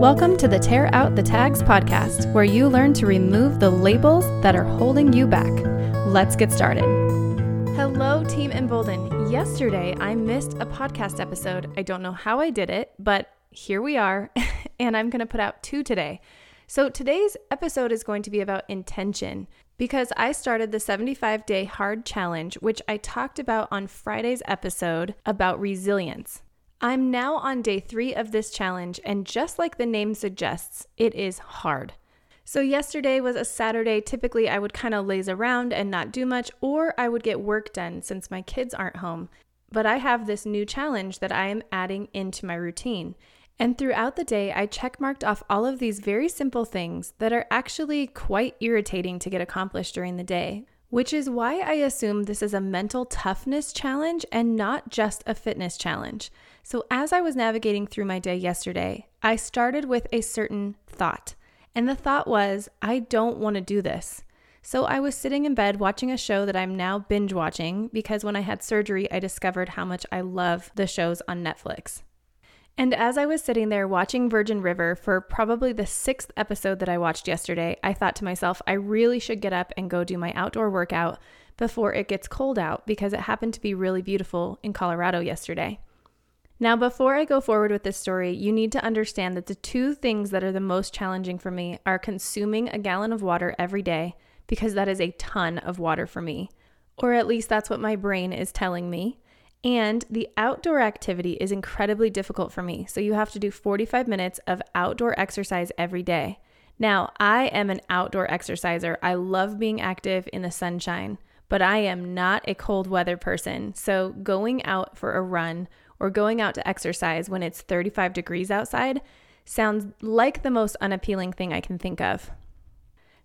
Welcome to the Tear Out the Tags podcast, where you learn to remove the labels that are holding you back. Let's get started. Hello, Team Embolden. Yesterday, I missed a podcast episode. I don't know how I did it, but here we are, and I'm going to put out two today. So, today's episode is going to be about intention because I started the 75 day hard challenge, which I talked about on Friday's episode about resilience. I'm now on day three of this challenge, and just like the name suggests, it is hard. So, yesterday was a Saturday. Typically, I would kind of laze around and not do much, or I would get work done since my kids aren't home. But I have this new challenge that I am adding into my routine. And throughout the day, I checkmarked off all of these very simple things that are actually quite irritating to get accomplished during the day, which is why I assume this is a mental toughness challenge and not just a fitness challenge. So, as I was navigating through my day yesterday, I started with a certain thought. And the thought was, I don't want to do this. So, I was sitting in bed watching a show that I'm now binge watching because when I had surgery, I discovered how much I love the shows on Netflix. And as I was sitting there watching Virgin River for probably the sixth episode that I watched yesterday, I thought to myself, I really should get up and go do my outdoor workout before it gets cold out because it happened to be really beautiful in Colorado yesterday. Now, before I go forward with this story, you need to understand that the two things that are the most challenging for me are consuming a gallon of water every day, because that is a ton of water for me, or at least that's what my brain is telling me. And the outdoor activity is incredibly difficult for me. So you have to do 45 minutes of outdoor exercise every day. Now, I am an outdoor exerciser. I love being active in the sunshine, but I am not a cold weather person. So going out for a run or going out to exercise when it's 35 degrees outside sounds like the most unappealing thing I can think of.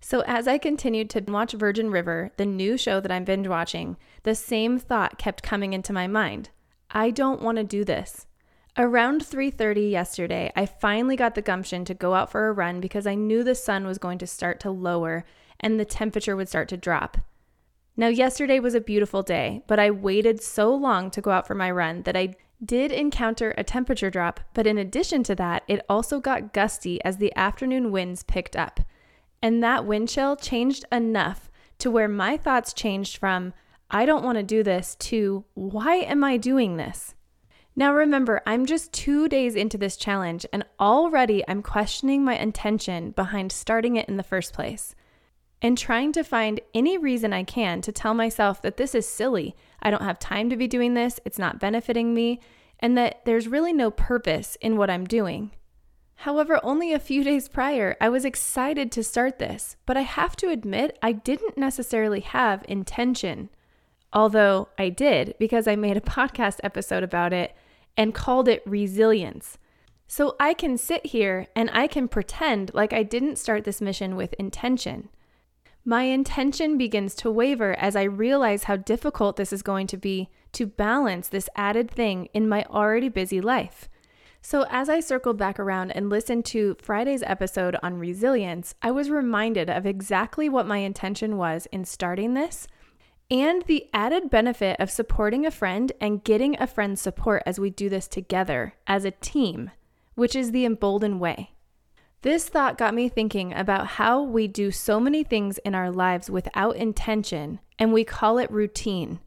So, as I continued to watch Virgin River, the new show that I'm binge watching, the same thought kept coming into my mind. I don't want to do this. Around 3:30 yesterday, I finally got the gumption to go out for a run because I knew the sun was going to start to lower and the temperature would start to drop. Now, yesterday was a beautiful day, but I waited so long to go out for my run that I did encounter a temperature drop, but in addition to that, it also got gusty as the afternoon winds picked up. And that wind chill changed enough to where my thoughts changed from, I don't want to do this, to, why am I doing this? Now remember, I'm just two days into this challenge, and already I'm questioning my intention behind starting it in the first place and trying to find any reason I can to tell myself that this is silly. I don't have time to be doing this, it's not benefiting me, and that there's really no purpose in what I'm doing. However, only a few days prior, I was excited to start this, but I have to admit I didn't necessarily have intention. Although I did because I made a podcast episode about it and called it resilience. So I can sit here and I can pretend like I didn't start this mission with intention. My intention begins to waver as I realize how difficult this is going to be to balance this added thing in my already busy life. So, as I circled back around and listened to Friday's episode on resilience, I was reminded of exactly what my intention was in starting this and the added benefit of supporting a friend and getting a friend's support as we do this together as a team, which is the emboldened way. This thought got me thinking about how we do so many things in our lives without intention, and we call it routine.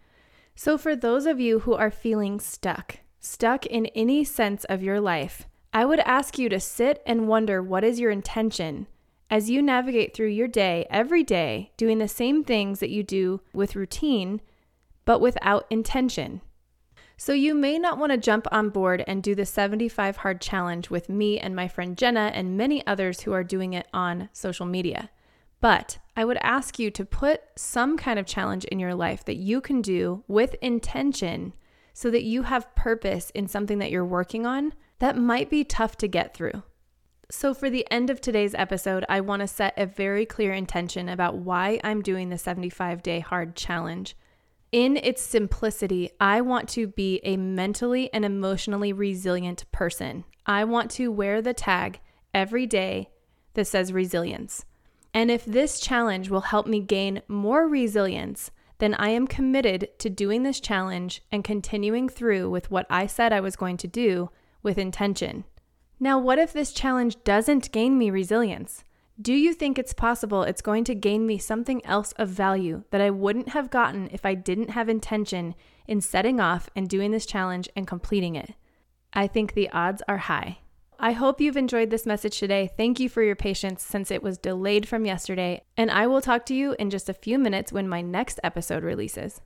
So, for those of you who are feeling stuck, stuck in any sense of your life, I would ask you to sit and wonder what is your intention as you navigate through your day every day, doing the same things that you do with routine, but without intention. So you may not want to jump on board and do the 75 hard challenge with me and my friend Jenna and many others who are doing it on social media. But I would ask you to put some kind of challenge in your life that you can do with intention so that you have purpose in something that you're working on that might be tough to get through. So, for the end of today's episode, I want to set a very clear intention about why I'm doing the 75 day hard challenge. In its simplicity, I want to be a mentally and emotionally resilient person. I want to wear the tag every day that says resilience. And if this challenge will help me gain more resilience, then I am committed to doing this challenge and continuing through with what I said I was going to do with intention, Now, what if this challenge doesn't gain me resilience? Do you think it's possible it's going to gain me something else of value that I wouldn't have gotten if I didn't have intention in setting off and doing this challenge and completing it? I think the odds are high. I hope you've enjoyed this message today. Thank you for your patience since it was delayed from yesterday, and I will talk to you in just a few minutes when my next episode releases.